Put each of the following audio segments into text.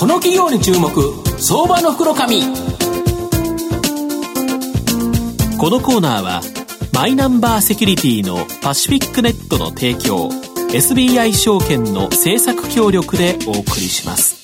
この企業に注目相場の袋紙。このコーナーはマイナンバーセキュリティのパシフィックネットの提供 SBI 証券の政策協力でお送りします。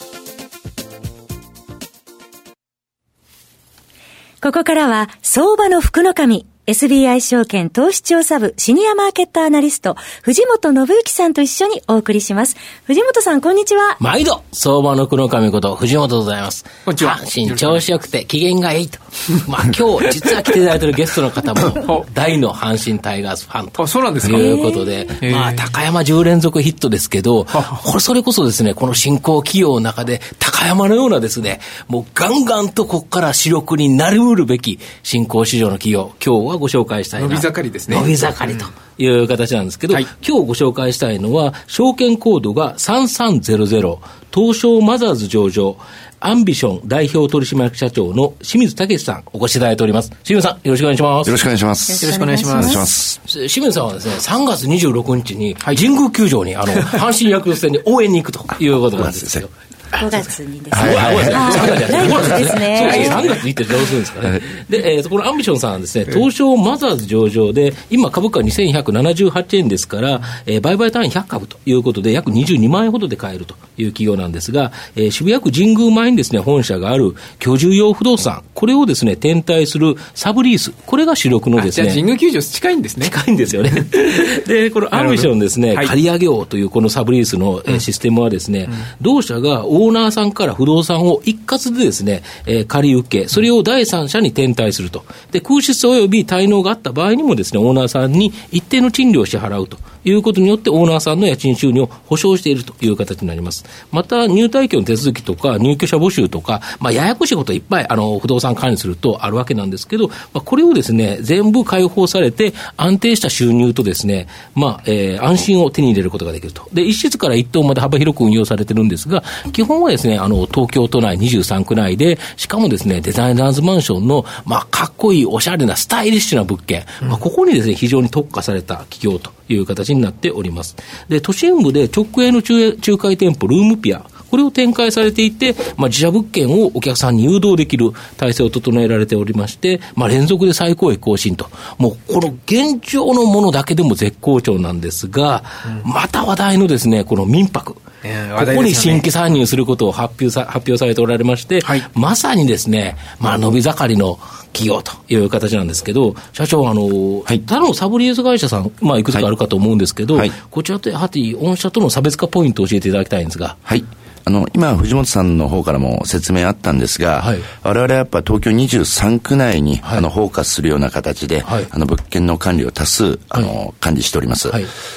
ここからは相場の福の神 SBI 証券投資調査部シニアマーケットアナリスト、藤本信之さんと一緒にお送りします。藤本さん、こんにちは。毎度、相場の黒神こと、藤本でございます。こんにちは。阪神調子よくて、機嫌がいいと。まあ今日、実は来ていただいているゲストの方も、大の阪神タイガースファンと。あ、そうなんですか？いうことで、まあ高山10連続ヒットですけど、これそれこそですね、この新興企業の中で、高山のようなですね、もうガンガンとここから主力になりうるべき新興市場の企業、今日はご紹介したいな。伸び盛りですね。伸び盛りという形なんですけど、はい、今日ご紹介したいのは、証券コードが3300、東証マザーズ上場、アンビション代表取締役社長の清水武さん、お越しいただいております。清水さん、よろしくお願いします。よろしくお願いします。よろしくお願いします。ます。清水さんはですね、3月26日に、神宮球場に、あの、阪神ヤクルト戦に応援に行くということなんですよ。5月にですね。はい、3月ですね。3月にってどうするんですかね。で、えー、このアンビションさんはですね、東証マザーズ上場で、今株価2178円ですから、えー、売買単位100株ということで、約22万円ほどで買えるという企業なんですが、えー、渋谷区神宮前にですね、本社がある居住用不動産、これをですね、転貸するサブリース、これが主力のですね。じゃ神宮球場近いんですね。近いんですよね。で、このアンビションですね、借り上げようというこのサブリースの、えー、システムはですね、同社がオーナーさんから不動産を一括でですね、えー、借り受け、それを第三者に転貸すると。で、空室及び滞納があった場合にもですね、オーナーさんに一定の賃料を支払うと。いうことによって、オーナーさんの家賃収入を保証しているという形になります。また、入退去の手続きとか、入居者募集とか、まあ、ややこしいこといっぱい、あの、不動産管理するとあるわけなんですけど、まあ、これをですね、全部開放されて、安定した収入とですね、まあ、えー、安心を手に入れることができると。で、一室から一棟まで幅広く運用されてるんですが、基本はですね、あの、東京都内23区内で、しかもですね、デザイナーズマンションの、まあ、かっこいい、おしゃれな、スタイリッシュな物件、まあ、ここにですね、非常に特化された企業という形になっております。で、都心部で直営の中仲介店舗、ルームピア、これを展開されていて、まあ、自社物件をお客さんに誘導できる体制を整えられておりまして、まあ、連続で最高益更新と、もうこの現状のものだけでも絶好調なんですが、うん、また話題のですね、この民泊。ここに新規参入することを発表さ発表されておられまして、はい、まさにですね、まあ、伸び盛りの企業という形なんですけど、社長、あの、はい、他のサブリーズ会社さん、まあ、いくつかあるかと思うんですけど、はい、こちらとやはり、御社との差別化ポイントを教えていただきたいんですが。はい。あの、今、藤本さんの方からも説明あったんですが、はい、我々はやっぱ東京23区内に、はい、あの、フォーカスするような形で、はい、あの、物件の管理を多数、あの、管理しております。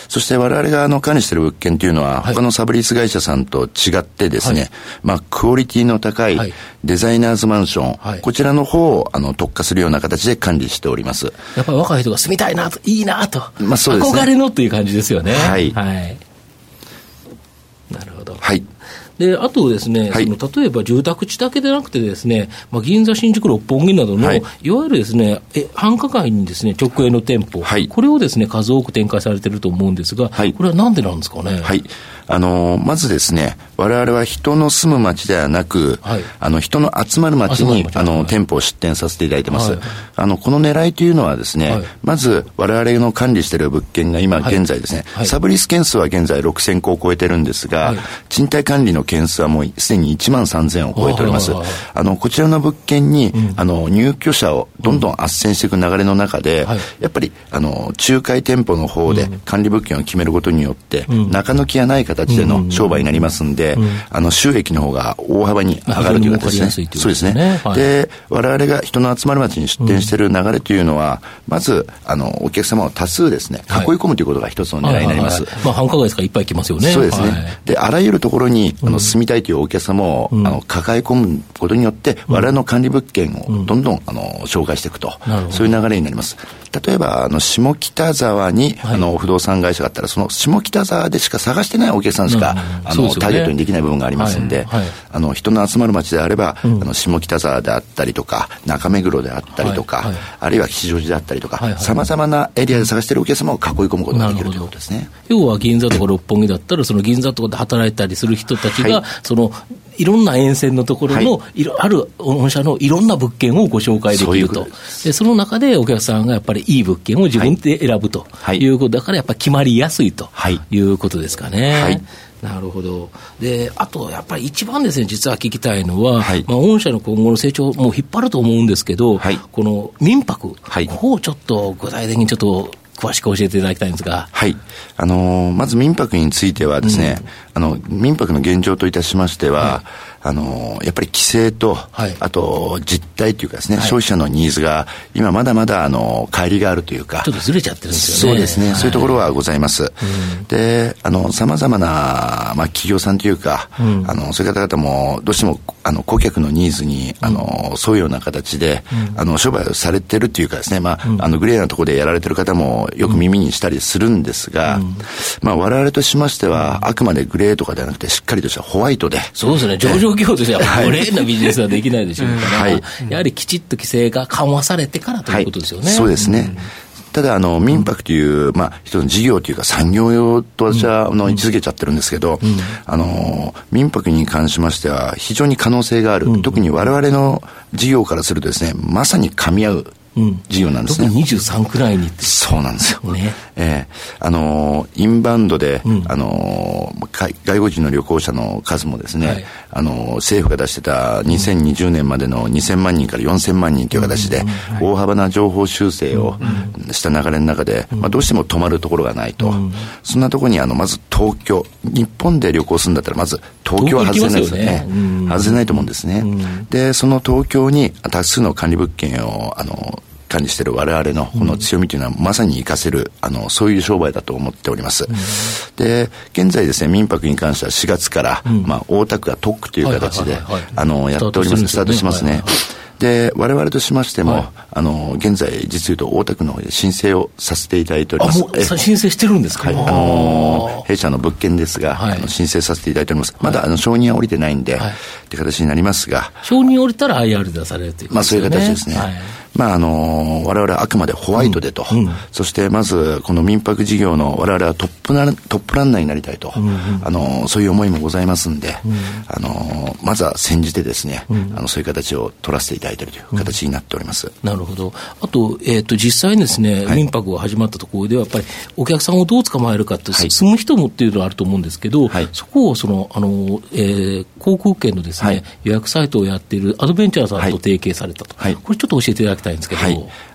そして我々があの、管理している物件というのは、他のサブリース会社さんと違ってですね、まあ、クオリティの高いデザイナーズマンション、こちらの方を、あの、特化するような形で管理しております。やっぱり若い人が住みたいなと、いいなと、まあ、そうですね。憧れのという感じですよね。はい。はい。で、あとですね、はい、その例えば住宅地だけでなくてですね、まあ、銀座、新宿、六本木などの、はい、いわゆるですね、え繁華街にですね、直営の店舗、はい、これをですね、数多く展開されていると思うんですが、はい、これはなんでなんですかね？はい。あの、まずですね、我々は人の住む街ではなく、はい、あの、人の集まる街に、あの、店舗を出店させていただいてます。はい、あの、この狙いというのはですね、はい、まず、我々の管理している物件が今現在ですね、サブリス件数は現在6000個を超えてるんですが、賃貸管理の件数はもうすでに1万3000を超えております。あの、こちらの物件に、うん、あの、入居者をどんどん斡旋していく流れの中で、うん、やっぱり、あの、仲介店舗の方で管理物件を決めることによって、うん、中抜きがない形での商売になりますんで、あの、収益の方が大幅に上がるということですね。そうですね。はい、で、我々が人の集まる街に出店している流れというのは、まず、あの、お客様を多数ですね、囲い込むということが一つの狙いになります。まあ、繁華街ですからいっぱい来ますよね。そうですね。で、あらゆるところに、あの、住みたいというお客様を、あの、抱え込むことによって、我々の管理物件をどんどん、あの、紹介していくと、そういう流れになります。例えば、あの、下北沢に、あの、不動産会社があったら、その下北沢でしか探してないお客さんしか、あの、ターゲットにできない部分がありますんで、あの、人の集まる街であれば、あの、下北沢であったりとか、中目黒であったりとか、あるいは吉祥寺であったりとか、さまざまなエリアで探しているお客様を囲い込むことができるということですね。要は銀座とか六本木だったら、その銀座とかで働いたりする人たちが、その、いろんな沿線のところの、い。ろある御社のいろんな物件をご紹介できると。でその中でお客さんがやっぱりいい物件を自分で選ぶと。い。うことだから、やっぱり決まりやすいと。いうことですかね。はい。なるほど。で、あと、やっぱり一番ですね、実は聞きたいのは、はい、まあ、御社の今後の成長も引っ張ると思うんですけど、はい、この民泊、はい、ここをちょっと具体的にちょっと詳しく教えていただきたいんですが。はい。あのー、まず民泊についてはですね、うん、あの、民泊の現状といたしましては、はい。あのやっぱり規制と、はい、あと実態というかですね、はい、消費者のニーズが今まだまだあの乖離があるというかちょっとずれちゃってるんですよね。そうですね、はい、そういうところはございます、であのさまざまな、まあ、企業さんというか、うん、あのそういう方々もどうしてもあの顧客のニーズにあの、沿うような形で、うん、あの商売をされてるっていうかですね、まあ、うん、あのグレーなところでやられてる方もよく耳にしたりするんですが、うん、まあ我々としましてはあくまでグレーとかではなくてしっかりとしたホワイトで。そうですね。上場企業としてはグレーなビジネスはできないでしょう。から、はい、やはりきちっと規制が緩和されてからということですよね。はい、そうですね。ただ、あの、民泊という、まあ、一つの事業というか産業用と私は、あの、位置づけちゃってるんですけど、あの、民泊に関しましては、非常に可能性がある。特に我々の事業からするとですね、まさに噛み合う事業なんですね。特に23くらいにそうなんですよ。ね。ええ。ー、あのー、インバウンドで、うん、あのー、外国人の旅行者の数もですね、はい、あの政府が出してた2020年までの2000万人から4000万人という形で、大幅な情報修正をした流れの中で、まあ、どうしても止まるところがないと。そんなところに、あの、まず東京、日本で旅行するんだったら、まず東京は外せないですよね。外せないと思うんですね。で、その東京に多数の管理物件を、あの、管理している我々のこの強みというのはまさに活かせる、あの、そういう商売だと思っております。で、現在ですね、民泊に関しては4月から、まあ、大田区が特区という形で、あの、やっております。スタートしますね。で、我々としましても、はい、あの、現在、実言うと大田区の方で申請をさせていただいております。あ、もう申請してるんですか？はい。あの、弊社の物件ですが、はい、あの申請させていただいております。まだ、あの、承認は降りてないんで、はい、って形になりますが。承認降りたら IR 出されるというね。まあ、そういう形ですね。はいまあ、あの、我々はあくまでホワイトでと、うんうん、そしてまず、この民泊事業の我々はトップなトップランナーになりたいと、うんうん、あの、そういう思いもございますんで、うん、あの、まずは先じてですね、うん、あの、そういう形を取らせていただいているという形になっております。なるほど。あと、えっ、ー、と、実際にですね、はい、民泊が始まったところでは、やっぱりお客さんをどう捕まえるかって、はい、住む人もっていうのはあると思うんですけど、はい、そこをその、あの、えー、航空券のですね、予約サイトをやっているアドベンチャーさんと提携されたと。これちょっと教えていただきたいんですけど、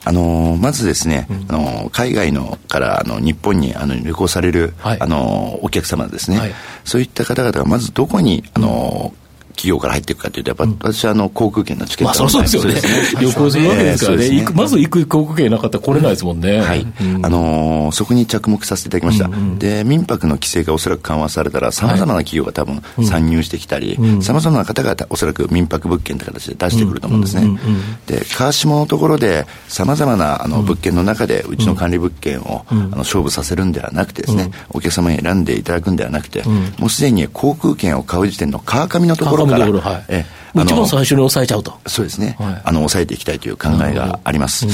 あのまずですね、うん、あの海外のからあの日本にあの旅行される、はい、あのお客様ですね、はい、そういった方々がまずどこにあの、企業から入っていくかというと、やっぱ、私はあの航空券のチケット、まあ、そうですよね、旅行するわけですからね、えー、ね。まず行く航空券なかったら来れないですもんね。はい、あのー、そこに着目させていただきました、うんうん、で民泊の規制がおそらく緩和されたら、さまざまな企業が多分参入してきたり、さまざまな方がおそらく民泊物件という形で出してくると思うんですね。で、川下のところで、さまざまなあの物件の中で、うちの管理物件を、あの勝負させるんではなくてですね、お客様に選んでいただくんではなくて、もうすでに航空券を買う時点の川上のところから、はい、え一番最初に抑えちゃうと。そうですね。はい、あの、抑えていきたいという考えがあります。うん、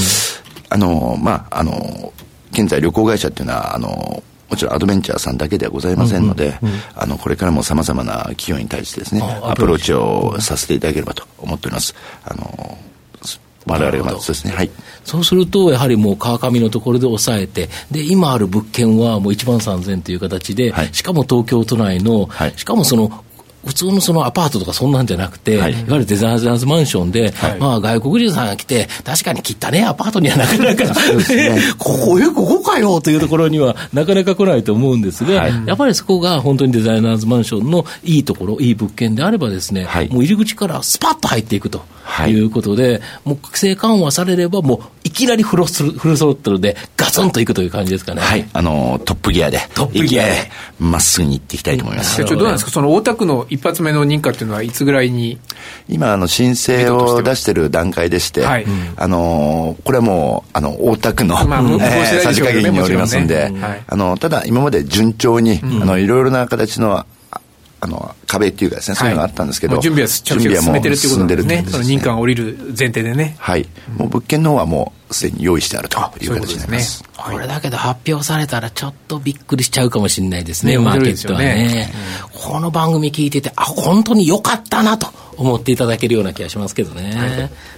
あの、まあ、あの、現在旅行会社っていうのは、あの、もちろんアドベンチャーさんだけではございませんので、あの、これからも様々な企業に対してですね、アプローチをさせていただければと思っております。あの、我々がまずそうですね。はい。そうすると、やはりもう川上のところで抑えて、で、今ある物件はもう1万3000という形で、はい、しかも東京都内の、はい、しかもその普通のそのアパートとかそんなんじゃなくて、はい、いわゆるデザイナーズマンションで、はい、まあ外国人さんが来て、確かに汚ねアパートにはなかなか、ね、ここ、え、ここかよというところにはなかなか来ないと思うんですが、はい、やっぱりそこが本当にデザイナーズマンションのいいところ、いい物件であればですね、もう入り口からスパッと入っていくと。い。うことで、もう規制緩和されれば、もういきなりフルスフルソロットルでガツンといくという感じですかね。はい、あのトップギアで、トップギアで、まっすぐに行っていきたいと思います。社長、ど。うなんですか、その大田区の一発目の認可っていうのは、いつぐらいに今、あの申請を出している段階でして、はい、あのこれはもう、あの大田区の、まあ、えー、さじ加減によりますんで、ねはい、あのただ、今まで順調に、うん、あのいろいろな形のあの、壁っていうかですね、そういうのがあったんですけど、準備は準備は進めてるっていうことですね。その認可が下りる前提でね。はい。もう物件の方はもうすでに用意してあるという形になります。これだけど発表されたらちょっとびっくりしちゃうかもしれないですね、マーケットはね。この番組聞いてて、あ、本当に良かったなと思っていただけるような気がしますけどね。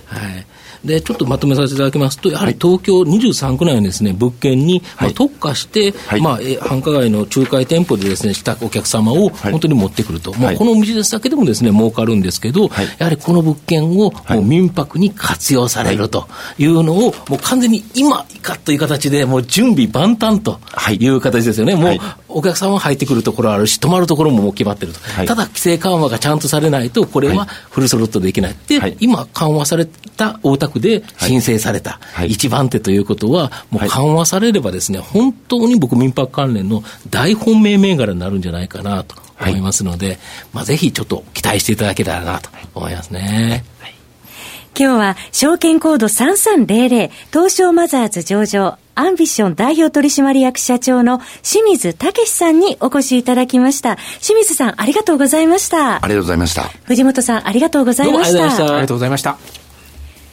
はいで、ちょっとまとめさせていただきますと、やはり東京23区内のですね、物件に、まあ、特化して、はい、まあ、繁華街の仲介店舗でですね、したお客様を本当に持ってくると。もうこのビジネスだけでもですね、儲かるんですけど、やはりこの物件をもう民泊に活用されるとい。うのを、もう完全に今かという形で、もう準備万端とい。う形ですよね。もうお客さんは入ってくるところあるし、泊まるところももう決まってると。ただ、規制緩和がちゃんとされないと、これはフルソロットできない。で、今緩和された大田区で申請された一番手ということは、もう緩和されればですね、本当に僕、民泊関連の大本命銘柄になるんじゃないかなと思いますので、はい、まあ、ぜひちょっと期待していただけたらなと思いますね。はい今日は証券コード3300東証マザーズ上場アンビション代表取締役社長の清水武さんにお越しいただきました。清水さんありがとうございました。ありがとうございました。藤本さんありがとうございました。ありがとうございました。